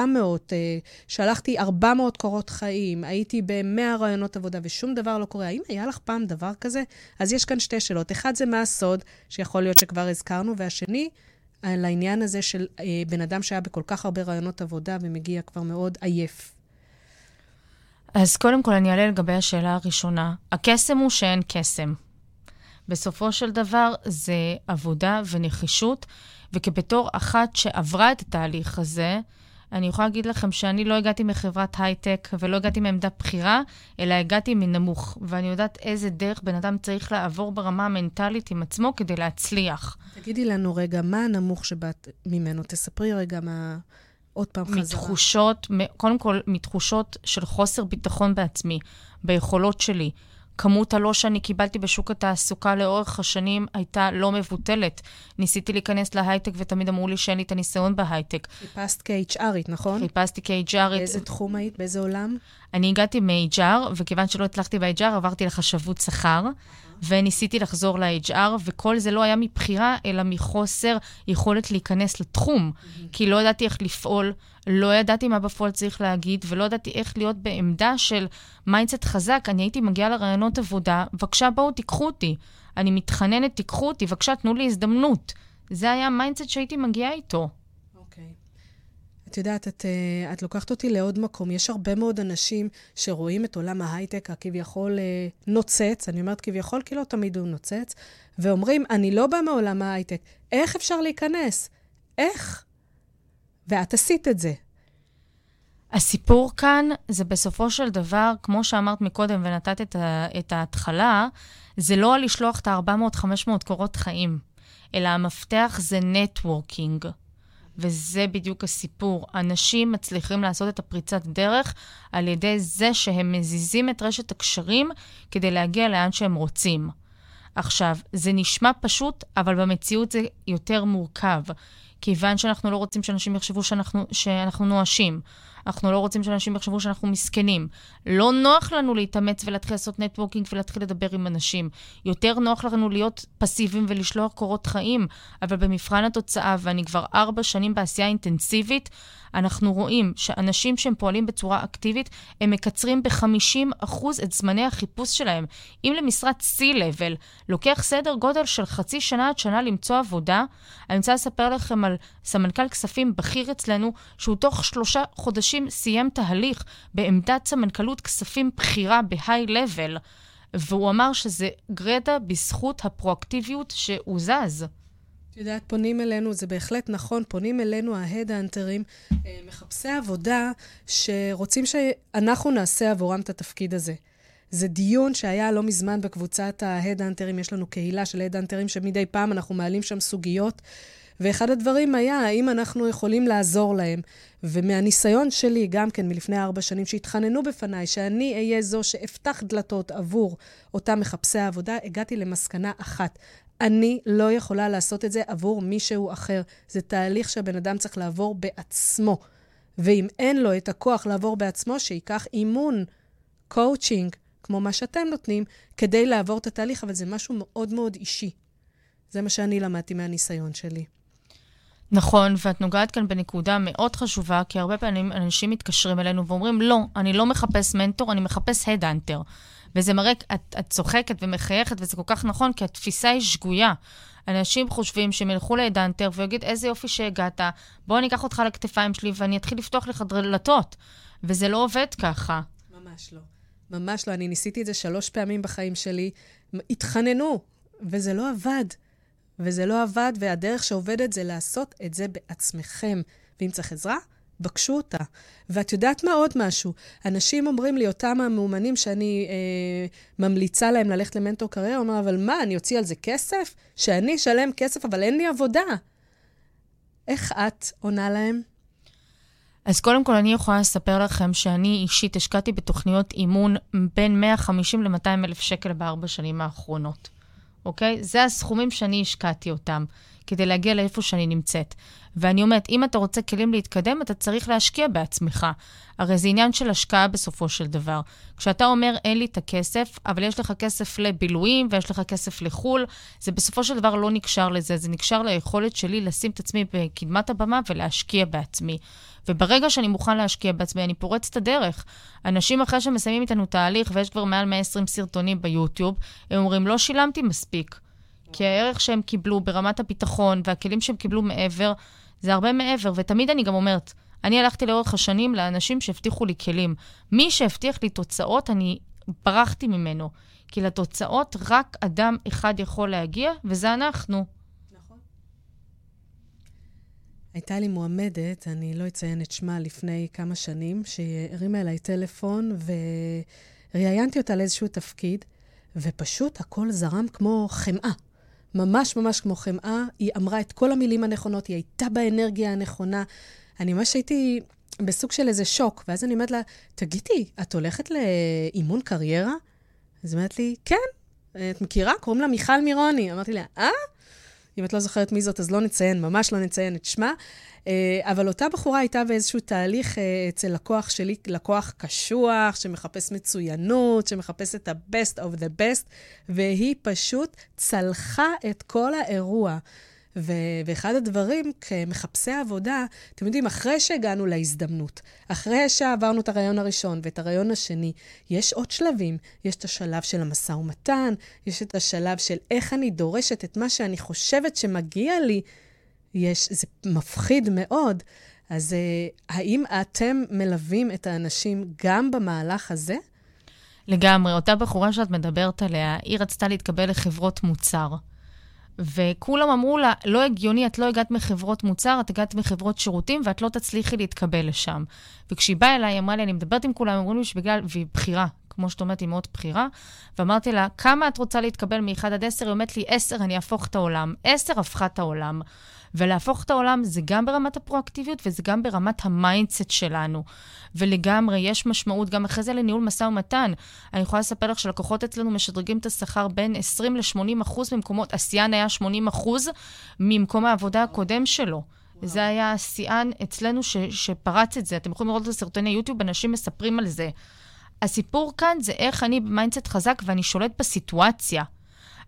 אה, שלחתי 400 קורות חיים, הייתי ב-100 רעיונות עבודה ושום דבר לא קורה. האם היה לך פעם דבר כזה? אז יש כאן שתי שאלות. אחד זה מה הסוד, שיכול להיות שכבר הזכרנו, והשני, על העניין הזה של אה, בן אדם שהיה בכל כך הרבה רעיונות עבודה ומגיע כבר מאוד עייף. אז קודם כל אני אעלה לגבי השאלה הראשונה. הקסם הוא שאין קסם. בסופו של דבר זה עבודה ונחישות, וכבתור אחת שעברה את התהליך הזה, אני יכולה להגיד לכם שאני לא הגעתי מחברת הייטק ולא הגעתי מעמדה בכירה, אלא הגעתי מנמוך. ואני יודעת איזה דרך בן אדם צריך לעבור ברמה המנטלית עם עצמו כדי להצליח. תגידי לנו רגע, מה הנמוך שבאת ממנו? תספרי רגע מה... עוד פעם חזרה. מתחושות, קודם כל, מתחושות של חוסר ביטחון בעצמי, ביכולות שלי. כמות הלא שאני קיבלתי בשוק התעסוקה לאורך השנים הייתה לא מבוטלת. ניסיתי להיכנס להייטק ותמיד אמרו לי שאין לי את הניסיון בהייטק. חיפשת כ-HRית, נכון? חיפשתי כ-HRית. באיזה תחום היית? באיזה עולם? אני הגעתי מ-HR, וכיוון שלא הצלחתי ב-HR, עברתי לחשבות שכר. וניסיתי לחזור ל-HR, וכל זה לא היה מבחירה, אלא מחוסר יכולת להיכנס לתחום. Mm-hmm. כי לא ידעתי איך לפעול, לא ידעתי מה בפועל צריך להגיד, ולא ידעתי איך להיות בעמדה של mindset חזק. אני הייתי מגיעה לראיונות עבודה, בבקשה, בואו, תיקחו אותי. אני מתחננת, תיקחו אותי, בבקשה, תנו לי הזדמנות. זה היה ה mindset שהייתי מגיעה איתו. את יודעת, את, אה, את לוקחת אותי לעוד מקום. יש הרבה מאוד אנשים שרואים את עולם ההייטק הכביכול אה, נוצץ, אני אומרת כביכול כי לא תמיד הוא נוצץ, ואומרים, אני לא באה מעולם ההייטק, איך אפשר להיכנס? איך? ואת עשית את זה. הסיפור כאן זה בסופו של דבר, כמו שאמרת מקודם ונתת את, ה, את ההתחלה, זה לא לשלוח את ה-400-500 קורות חיים, אלא המפתח זה נטוורקינג. וזה בדיוק הסיפור. אנשים מצליחים לעשות את הפריצת דרך על ידי זה שהם מזיזים את רשת הקשרים כדי להגיע לאן שהם רוצים. עכשיו, זה נשמע פשוט, אבל במציאות זה יותר מורכב. כיוון שאנחנו לא רוצים שאנשים יחשבו שאנחנו, שאנחנו נואשים. אנחנו לא רוצים שאנשים יחשבו שאנחנו מסכנים. לא נוח לנו להתאמץ ולהתחיל לעשות נטוורקינג ולהתחיל לדבר עם אנשים. יותר נוח לנו להיות פסיביים ולשלוח קורות חיים, אבל במבחן התוצאה, ואני כבר ארבע שנים בעשייה אינטנסיבית, אנחנו רואים שאנשים שהם פועלים בצורה אקטיבית, הם מקצרים ב-50% את זמני החיפוש שלהם. אם למשרת C-Level לוקח סדר גודל של חצי שנה עד שנה למצוא עבודה, אני רוצה לספר לכם על סמנכ"ל כספים בכיר אצלנו, שהוא תוך שלושה חודשים סיים תהליך בעמדת סמנכ"לות כספים בכירה ב-high-level. והוא אמר שזה גרדה בזכות הפרואקטיביות שהוא זז. את יודעת, פונים אלינו, זה בהחלט נכון, פונים אלינו ההדאנטרים, אה, מחפשי עבודה, שרוצים שאנחנו נעשה עבורם את התפקיד הזה. זה דיון שהיה לא מזמן בקבוצת ההדאנטרים, יש לנו קהילה של הדאנטרים שמדי פעם אנחנו מעלים שם סוגיות, ואחד הדברים היה, האם אנחנו יכולים לעזור להם. ומהניסיון שלי, גם כן מלפני ארבע שנים, שהתחננו בפניי, שאני אהיה זו שאפתח דלתות עבור אותם מחפשי העבודה, הגעתי למסקנה אחת. אני לא יכולה לעשות את זה עבור מישהו אחר. זה תהליך שהבן אדם צריך לעבור בעצמו. ואם אין לו את הכוח לעבור בעצמו, שייקח אימון, קואוצ'ינג, כמו מה שאתם נותנים, כדי לעבור את התהליך, אבל זה משהו מאוד מאוד אישי. זה מה שאני למדתי מהניסיון שלי. נכון, ואת נוגעת כאן בנקודה מאוד חשובה, כי הרבה פעמים אנשים מתקשרים אלינו ואומרים, לא, אני לא מחפש מנטור, אני מחפש הדאנטר. וזה מראה, את, את צוחקת ומחייכת, וזה כל כך נכון, כי התפיסה היא שגויה. אנשים חושבים שהם ילכו לדאנטר ויגיד, איזה יופי שהגעת, בוא אני אקח אותך לכתפיים שלי ואני אתחיל לפתוח לך דלתות. וזה לא עובד ככה. ממש לא. ממש לא. אני ניסיתי את זה שלוש פעמים בחיים שלי. התחננו, וזה לא עבד. וזה לא עבד, והדרך שעובדת זה לעשות את זה בעצמכם. ואם צריך עזרה, בקשו אותה. ואת יודעת מה עוד משהו? אנשים אומרים לי, אותם המאומנים שאני אה, ממליצה להם ללכת למנטור קריירה, אומר, אבל מה, אני אוציא על זה כסף? שאני אשלם כסף, אבל אין לי עבודה. איך את עונה להם? אז קודם כל, אני יכולה לספר לכם שאני אישית השקעתי בתוכניות אימון בין 150 ל-200 אלף שקל בארבע שנים האחרונות. אוקיי? זה הסכומים שאני השקעתי אותם כדי להגיע לאיפה שאני נמצאת. ואני אומרת, אם אתה רוצה כלים להתקדם, אתה צריך להשקיע בעצמך. הרי זה עניין של השקעה בסופו של דבר. כשאתה אומר, אין לי את הכסף, אבל יש לך כסף לבילויים ויש לך כסף לחו"ל, זה בסופו של דבר לא נקשר לזה, זה נקשר ליכולת שלי לשים את עצמי בקדמת הבמה ולהשקיע בעצמי. וברגע שאני מוכן להשקיע בעצמי, אני פורץ את הדרך. אנשים אחרי שמסיימים איתנו תהליך, ויש כבר מעל 120 סרטונים ביוטיוב, הם אומרים, לא שילמתי מספיק. כי הערך שהם קיבלו ברמת הביטחון והכלים שהם קיבלו מעבר, זה הרבה מעבר. ותמיד אני גם אומרת, אני הלכתי לאורך השנים לאנשים שהבטיחו לי כלים. מי שהבטיח לי תוצאות, אני ברחתי ממנו. כי לתוצאות רק אדם אחד יכול להגיע, וזה אנחנו. נכון. הייתה לי מועמדת, אני לא אציין את שמה, לפני כמה שנים, שהרימה אליי טלפון וראיינתי אותה לאיזשהו תפקיד, ופשוט הכל זרם כמו חמאה. ממש ממש כמו חמאה. היא אמרה את כל המילים הנכונות, היא הייתה באנרגיה הנכונה. אני ממש הייתי בסוג של איזה שוק, ואז אני אומרת לה, תגידי, את הולכת לאימון קריירה? אז היא אומרת לי, כן. את מכירה? קוראים לה מיכל מירוני. אמרתי לה, אה? אם את לא זוכרת מי זאת, אז לא נציין, ממש לא נציין את שמה. אה, אבל אותה בחורה הייתה באיזשהו תהליך אה, אצל לקוח שלי, לקוח קשוח, שמחפש מצוינות, שמחפש את ה-best of the best, והיא פשוט צלחה את כל האירוע. ו- ואחד הדברים, כמחפשי עבודה, אתם יודעים, אחרי שהגענו להזדמנות, אחרי שעברנו את הרעיון הראשון ואת הרעיון השני, יש עוד שלבים. יש את השלב של המשא ומתן, יש את השלב של איך אני דורשת את מה שאני חושבת שמגיע לי. יש, זה מפחיד מאוד. אז uh, האם אתם מלווים את האנשים גם במהלך הזה? לגמרי. אותה בחורה שאת מדברת עליה, היא רצתה להתקבל לחברות מוצר. וכולם אמרו לה, לא הגיוני, את לא הגעת מחברות מוצר, את הגעת מחברות שירותים, ואת לא תצליחי להתקבל לשם. וכשהיא באה אליי, היא אמרה לי, אני מדברת עם כולם, אמרו לי שבגלל, והיא בכירה, כמו שאת אומרת, היא מאוד בכירה, ואמרתי לה, כמה את רוצה להתקבל מ-1 עד 10? היא אומרת לי, 10, אני אהפוך את העולם. 10 הפכה את העולם. ולהפוך את העולם זה גם ברמת הפרואקטיביות וזה גם ברמת ה mindset שלנו. ולגמרי, יש משמעות גם אחרי זה לניהול משא ומתן. אני יכולה לספר לך שלקוחות אצלנו משדרגים את השכר בין 20 ל-80 אחוז ממקומות, השיאן היה 80 אחוז ממקום העבודה הקודם שלו. וואו. זה היה השיאן אצלנו ש, שפרץ את זה. אתם יכולים לראות את הסרטוני יוטיוב, אנשים מספרים על זה. הסיפור כאן זה איך אני ב mindset חזק ואני שולט בסיטואציה.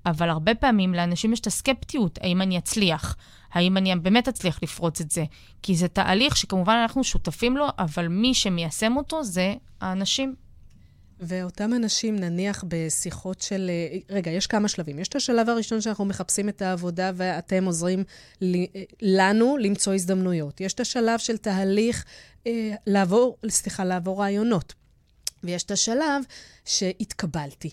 אבל הרבה פעמים לאנשים יש את הסקפטיות, האם אני אצליח? האם אני באמת אצליח לפרוץ את זה? כי זה תהליך שכמובן אנחנו שותפים לו, אבל מי שמיישם אותו זה האנשים. ואותם אנשים, נניח בשיחות של... רגע, יש כמה שלבים. יש את השלב הראשון שאנחנו מחפשים את העבודה ואתם עוזרים לנו למצוא הזדמנויות. יש את השלב של תהליך אה, לעבור, סליחה, לעבור רעיונות. ויש את השלב שהתקבלתי.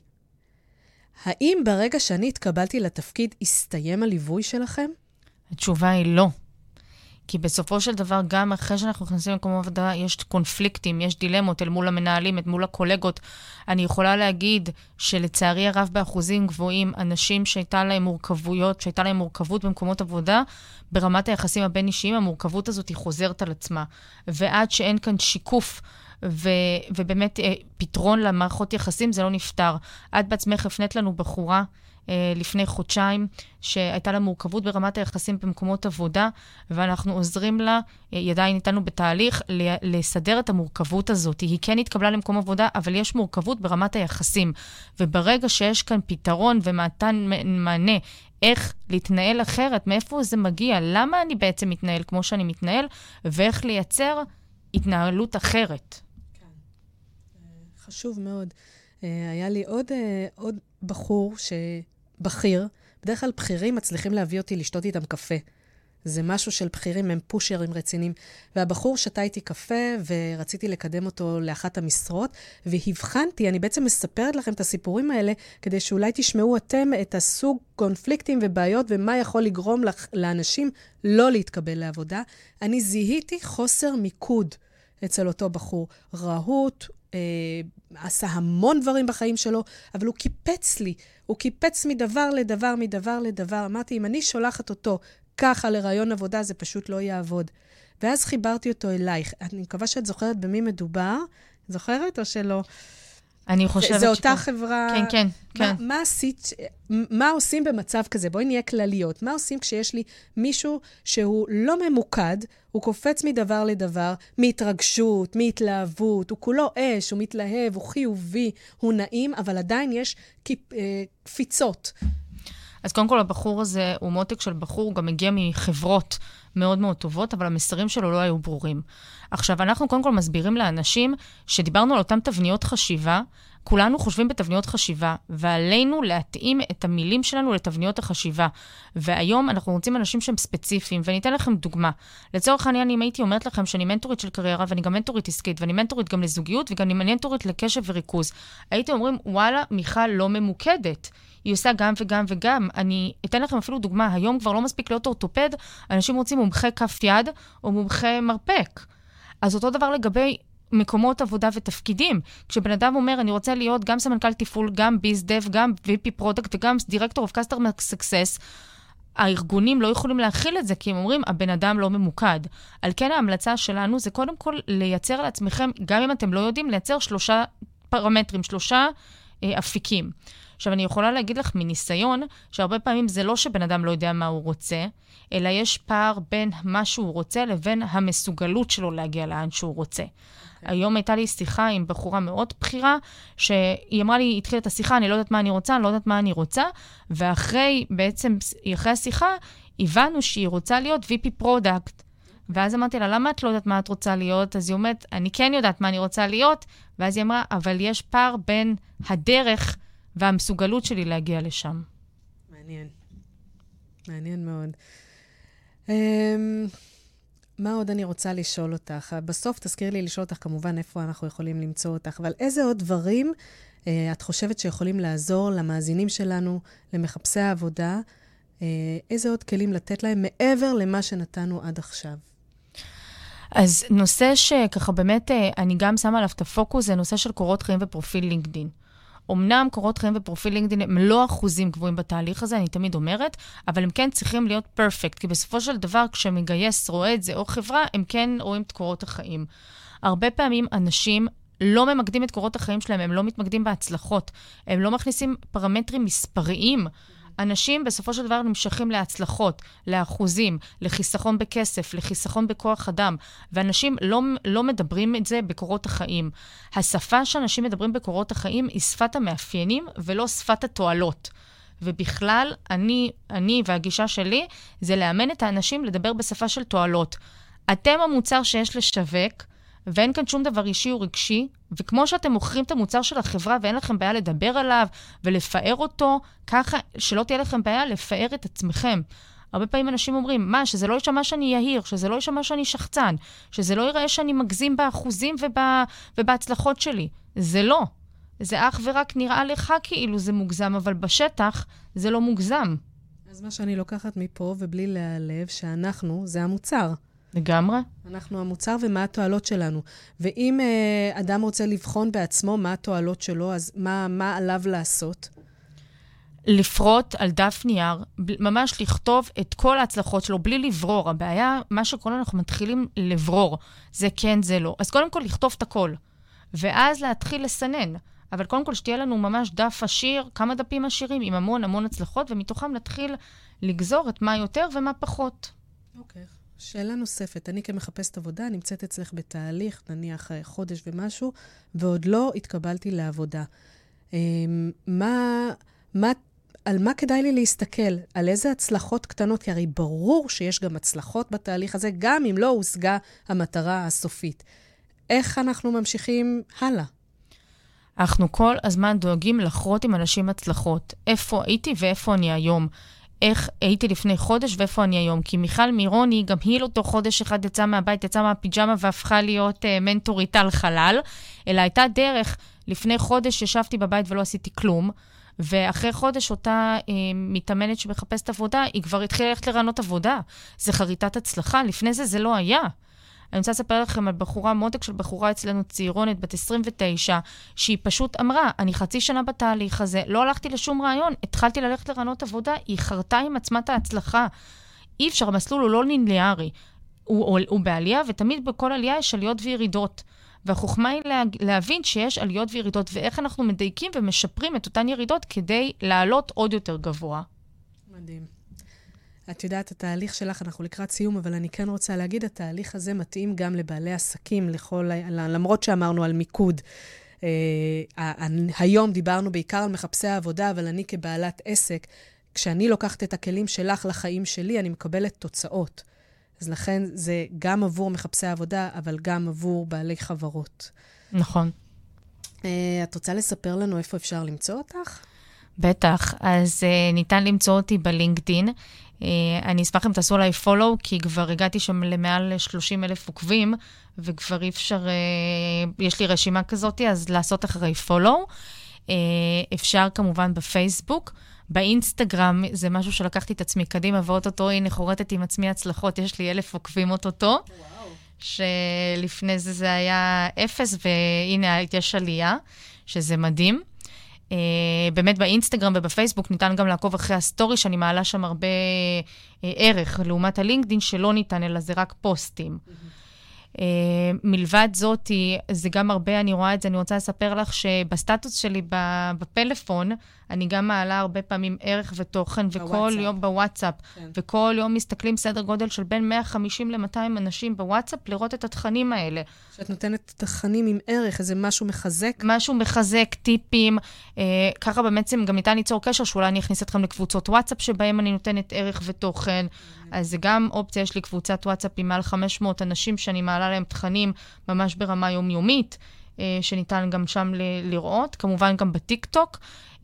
האם ברגע שאני התקבלתי לתפקיד, הסתיים הליווי שלכם? התשובה היא לא. כי בסופו של דבר, גם אחרי שאנחנו נכנסים למקום עבודה, יש קונפליקטים, יש דילמות אל מול המנהלים, אל מול הקולגות. אני יכולה להגיד שלצערי הרב, באחוזים גבוהים, אנשים שהייתה להם מורכבויות, שהייתה להם מורכבות במקומות עבודה, ברמת היחסים הבין-אישיים, המורכבות הזאת היא חוזרת על עצמה. ועד שאין כאן שיקוף ו, ובאמת אה, פתרון למערכות יחסים, זה לא נפתר. את בעצמך הפנית לנו בחורה אה, לפני חודשיים, שהייתה לה מורכבות ברמת היחסים במקומות עבודה, ואנחנו עוזרים לה, אה, היא עדיין איתנו בתהליך, לסדר את המורכבות הזאת. היא כן התקבלה למקום עבודה, אבל יש מורכבות ברמת היחסים. וברגע שיש כאן פתרון ומתן מענה איך להתנהל אחרת, מאיפה זה מגיע, למה אני בעצם מתנהל כמו שאני מתנהל, ואיך לייצר התנהלות אחרת. חשוב מאוד. אה, היה לי עוד, אה, עוד בחור, בכיר, בדרך כלל בכירים מצליחים להביא אותי לשתות איתם קפה. זה משהו של בכירים, הם פושרים רציניים. והבחור שתה איתי קפה, ורציתי לקדם אותו לאחת המשרות, והבחנתי, אני בעצם מספרת לכם את הסיפורים האלה, כדי שאולי תשמעו אתם את הסוג קונפליקטים ובעיות, ומה יכול לגרום לאנשים לא להתקבל לעבודה. אני זיהיתי חוסר מיקוד אצל אותו בחור. רהוט, אה, עשה המון דברים בחיים שלו, אבל הוא קיפץ לי. הוא קיפץ מדבר לדבר, מדבר לדבר. אמרתי, אם אני שולחת אותו ככה לרעיון עבודה, זה פשוט לא יעבוד. ואז חיברתי אותו אלייך. אני מקווה שאת זוכרת במי מדובר. זוכרת או שלא? אני חושבת זו אותה חברה... כן, כן, כן. מה, מה עשית, מה עושים במצב כזה? בואי נהיה כלליות. מה עושים כשיש לי מישהו שהוא לא ממוקד, הוא קופץ מדבר לדבר, מהתרגשות, מהתלהבות, הוא כולו אש, הוא מתלהב, הוא חיובי, הוא נעים, אבל עדיין יש אה, קפיצות. אז קודם כל, הבחור הזה הוא מותק של בחור, הוא גם מגיע מחברות מאוד מאוד טובות, אבל המסרים שלו לא היו ברורים. עכשיו, אנחנו קודם כל מסבירים לאנשים שדיברנו על אותן תבניות חשיבה, כולנו חושבים בתבניות חשיבה, ועלינו להתאים את המילים שלנו לתבניות החשיבה. והיום אנחנו רוצים אנשים שהם ספציפיים, ואני אתן לכם דוגמה. לצורך העניין, אם הייתי אומרת לכם שאני מנטורית של קריירה, ואני גם מנטורית עסקית, ואני מנטורית גם לזוגיות, וגם אני מנטורית לקשב וריכוז, הייתם אומרים, וואלה, מיכל לא ממוקדת. היא עושה גם וגם וגם. אני אתן לכם אפילו דוגמה, היום כבר לא מספיק להיות אורתופד, אנשים רוצים מומחה כף יד או מומחה מרפק. אז אותו דבר לגבי מקומות עבודה ותפקידים. כשבן אדם אומר, אני רוצה להיות גם סמנכ"ל תפעול, גם bizdev, גם VP product וגם director of customer success, הארגונים לא יכולים להכיל את זה, כי הם אומרים, הבן אדם לא ממוקד. על כן ההמלצה שלנו זה קודם כל לייצר לעצמכם, גם אם אתם לא יודעים, לייצר שלושה פרמטרים, שלושה אה, אפיקים. עכשיו, אני יכולה להגיד לך מניסיון, שהרבה פעמים זה לא שבן אדם לא יודע מה הוא רוצה, אלא יש פער בין מה שהוא רוצה לבין המסוגלות שלו להגיע לאן שהוא רוצה. Okay. אוקיי. היום הייתה לי שיחה עם בחורה מאוד בכירה, שהיא אמרה לי, היא התחילה את השיחה, אני לא יודעת מה אני רוצה, אני לא יודעת מה אני רוצה, ואחרי, בעצם, אחרי השיחה, הבנו שהיא רוצה להיות VP product. ואז אמרתי לה, למה את לא יודעת מה את רוצה להיות? אז היא אומרת, אני כן יודעת מה אני רוצה להיות. ואז היא אמרה, אבל יש פער בין הדרך והמסוגלות שלי להגיע לשם. מעניין. מעניין מאוד. Um, מה עוד אני רוצה לשאול אותך? בסוף תזכיר לי לשאול אותך כמובן איפה אנחנו יכולים למצוא אותך, אבל איזה עוד דברים uh, את חושבת שיכולים לעזור למאזינים שלנו, למחפשי העבודה? Uh, איזה עוד כלים לתת להם מעבר למה שנתנו עד עכשיו? אז נושא שככה באמת אה, אני גם שמה עליו את הפוקוס, זה נושא של קורות חיים ופרופיל לינקדין. אמנם קורות חיים ופרופיל לינקדאין הם לא אחוזים גבוהים בתהליך הזה, אני תמיד אומרת, אבל הם כן צריכים להיות פרפקט, כי בסופו של דבר, כשמגייס רואה את זה או חברה, הם כן רואים את קורות החיים. הרבה פעמים אנשים לא ממקדים את קורות החיים שלהם, הם לא מתמקדים בהצלחות, הם לא מכניסים פרמטרים מספריים. אנשים בסופו של דבר נמשכים להצלחות, לאחוזים, לחיסכון בכסף, לחיסכון בכוח אדם, ואנשים לא, לא מדברים את זה בקורות החיים. השפה שאנשים מדברים בקורות החיים היא שפת המאפיינים ולא שפת התועלות. ובכלל, אני, אני והגישה שלי זה לאמן את האנשים לדבר בשפה של תועלות. אתם המוצר שיש לשווק, ואין כאן שום דבר אישי או רגשי, וכמו שאתם מוכרים את המוצר של החברה ואין לכם בעיה לדבר עליו ולפאר אותו, ככה שלא תהיה לכם בעיה לפאר את עצמכם. הרבה פעמים אנשים אומרים, מה, שזה לא יישמע שאני יהיר, שזה לא יישמע שאני שחצן, שזה לא ייראה שאני מגזים באחוזים ובא, ובהצלחות שלי. זה לא. זה אך ורק נראה לך כאילו זה מוגזם, אבל בשטח זה לא מוגזם. אז מה שאני לוקחת מפה, ובלי להיעלב, שאנחנו, זה המוצר. לגמרי. אנחנו המוצר ומה התועלות שלנו. ואם אה, אדם רוצה לבחון בעצמו מה התועלות שלו, אז מה, מה עליו לעשות? לפרוט על דף נייר, ממש לכתוב את כל ההצלחות שלו בלי לברור. הבעיה, מה שקורה, אנחנו מתחילים לברור. זה כן, זה לא. אז קודם כל לכתוב את הכל, ואז להתחיל לסנן. אבל קודם כל שתהיה לנו ממש דף עשיר, כמה דפים עשירים עם המון המון הצלחות, ומתוכם נתחיל לגזור את מה יותר ומה פחות. אוקיי. Okay. שאלה נוספת, אני כמחפשת עבודה נמצאת אצלך בתהליך, נניח אה, חודש ומשהו, ועוד לא התקבלתי לעבודה. אמ, מה, מה, על מה כדאי לי להסתכל? על איזה הצלחות קטנות? כי הרי ברור שיש גם הצלחות בתהליך הזה, גם אם לא הושגה המטרה הסופית. איך אנחנו ממשיכים הלאה? אנחנו כל הזמן דואגים לחרות עם אנשים הצלחות. איפה הייתי ואיפה אני היום. איך הייתי לפני חודש ואיפה אני היום. כי מיכל מירוני, גם היא לא תוך חודש אחד יצאה מהבית, יצאה מהפיג'מה והפכה להיות uh, מנטורית על חלל, אלא הייתה דרך, לפני חודש ישבתי בבית ולא עשיתי כלום, ואחרי חודש אותה uh, מתאמנת שמחפשת עבודה, היא כבר התחילה ללכת לרעיונות עבודה. זה חריטת הצלחה, לפני זה זה לא היה. אני רוצה לספר לכם על בחורה, מותק של בחורה אצלנו, צעירונת, בת 29, שהיא פשוט אמרה, אני חצי שנה בתהליך הזה, לא הלכתי לשום רעיון, התחלתי ללכת לרעיונות עבודה, היא חרתה עם עצמה את ההצלחה. אי אפשר, המסלול הוא לא ליניארי. הוא, הוא בעלייה, ותמיד בכל עלייה יש עליות וירידות. והחוכמה היא לה, להבין שיש עליות וירידות, ואיך אנחנו מדייקים ומשפרים את אותן ירידות כדי לעלות עוד יותר גבוה. מדהים. את יודעת, התהליך שלך, אנחנו לקראת סיום, אבל אני כן רוצה להגיד, התהליך הזה מתאים גם לבעלי עסקים, לכל, למרות שאמרנו על מיקוד. Uh, היום דיברנו בעיקר על מחפשי העבודה, אבל אני כבעלת עסק, כשאני לוקחת את הכלים שלך לחיים שלי, אני מקבלת תוצאות. אז לכן זה גם עבור מחפשי העבודה, אבל גם עבור בעלי חברות. נכון. Uh, את רוצה לספר לנו איפה אפשר למצוא אותך? בטח. אז אה, ניתן למצוא אותי בלינקדין. אה, אני אשמח אם תעשו עליי follow, כי כבר הגעתי שם למעל 30 אלף עוקבים, וכבר אי אפשר, אה, יש לי רשימה כזאת, אז לעשות אחרי follow. אה, אפשר כמובן בפייסבוק. באינסטגרם זה משהו שלקחתי את עצמי קדימה, ואו-טו-טו, הנה, חורטת עם עצמי הצלחות, יש לי אלף עוקבים אוטוטו. שלפני זה זה היה אפס, והנה, יש עלייה, שזה מדהים. אה, באמת באינסטגרם ובפייסבוק ניתן גם לעקוב אחרי ה story, שאני מעלה שם הרבה אה, ערך, לעומת הלינקדין שלא ניתן, אלא זה רק פוסטים. Mm-hmm. Uh, מלבד זאת, זה גם הרבה, אני רואה את זה, אני רוצה לספר לך שבסטטוס שלי בפלאפון, אני גם מעלה הרבה פעמים ערך ותוכן, וכל בוואטסאפ. יום בוואטסאפ, כן. וכל יום מסתכלים סדר גודל של בין 150 ל-200 אנשים בוואטסאפ לראות את התכנים האלה. שאת נותנת תכנים עם ערך, איזה משהו מחזק? משהו מחזק, טיפים. אה, ככה בעצם גם ניתן ליצור קשר, שאולי אני אכניס אתכם לקבוצות וואטסאפ שבהם אני נותנת ערך ותוכן. אז זה גם אופציה, יש לי קבוצת וואטסאפ עם מעל 500 אנשים שאני מעלה להם תכנים ממש ברמה יומיומית. אה, שניתן גם שם ל- לראות, כמובן גם בטיקטוק,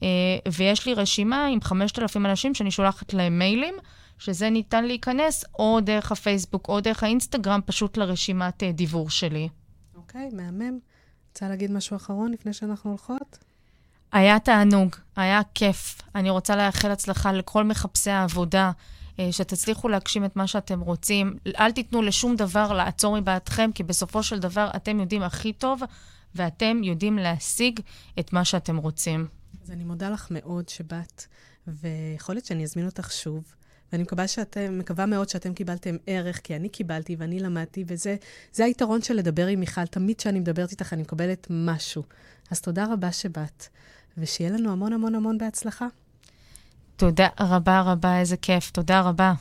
אה, ויש לי רשימה עם 5,000 אנשים שאני שולחת להם מיילים, שזה ניתן להיכנס או דרך הפייסבוק או דרך האינסטגרם, פשוט לרשימת אה, דיבור שלי. אוקיי, okay, מהמם. רוצה להגיד משהו אחרון לפני שאנחנו הולכות? היה תענוג, היה כיף. אני רוצה לאחל הצלחה לכל מחפשי העבודה. שתצליחו להגשים את מה שאתם רוצים. אל תיתנו לשום דבר לעצור מבעדכם, כי בסופו של דבר אתם יודעים הכי טוב ואתם יודעים להשיג את מה שאתם רוצים. אז אני מודה לך מאוד שבאת, ויכול להיות שאני אזמין אותך שוב. ואני מקווה, שאתם, מקווה מאוד שאתם קיבלתם ערך, כי אני קיבלתי ואני למדתי, וזה היתרון של לדבר עם מיכל. תמיד כשאני מדברת איתך אני מקבלת משהו. אז תודה רבה שבאת, ושיהיה לנו המון המון המון בהצלחה. תודה רבה רבה, איזה כיף. תודה רבה.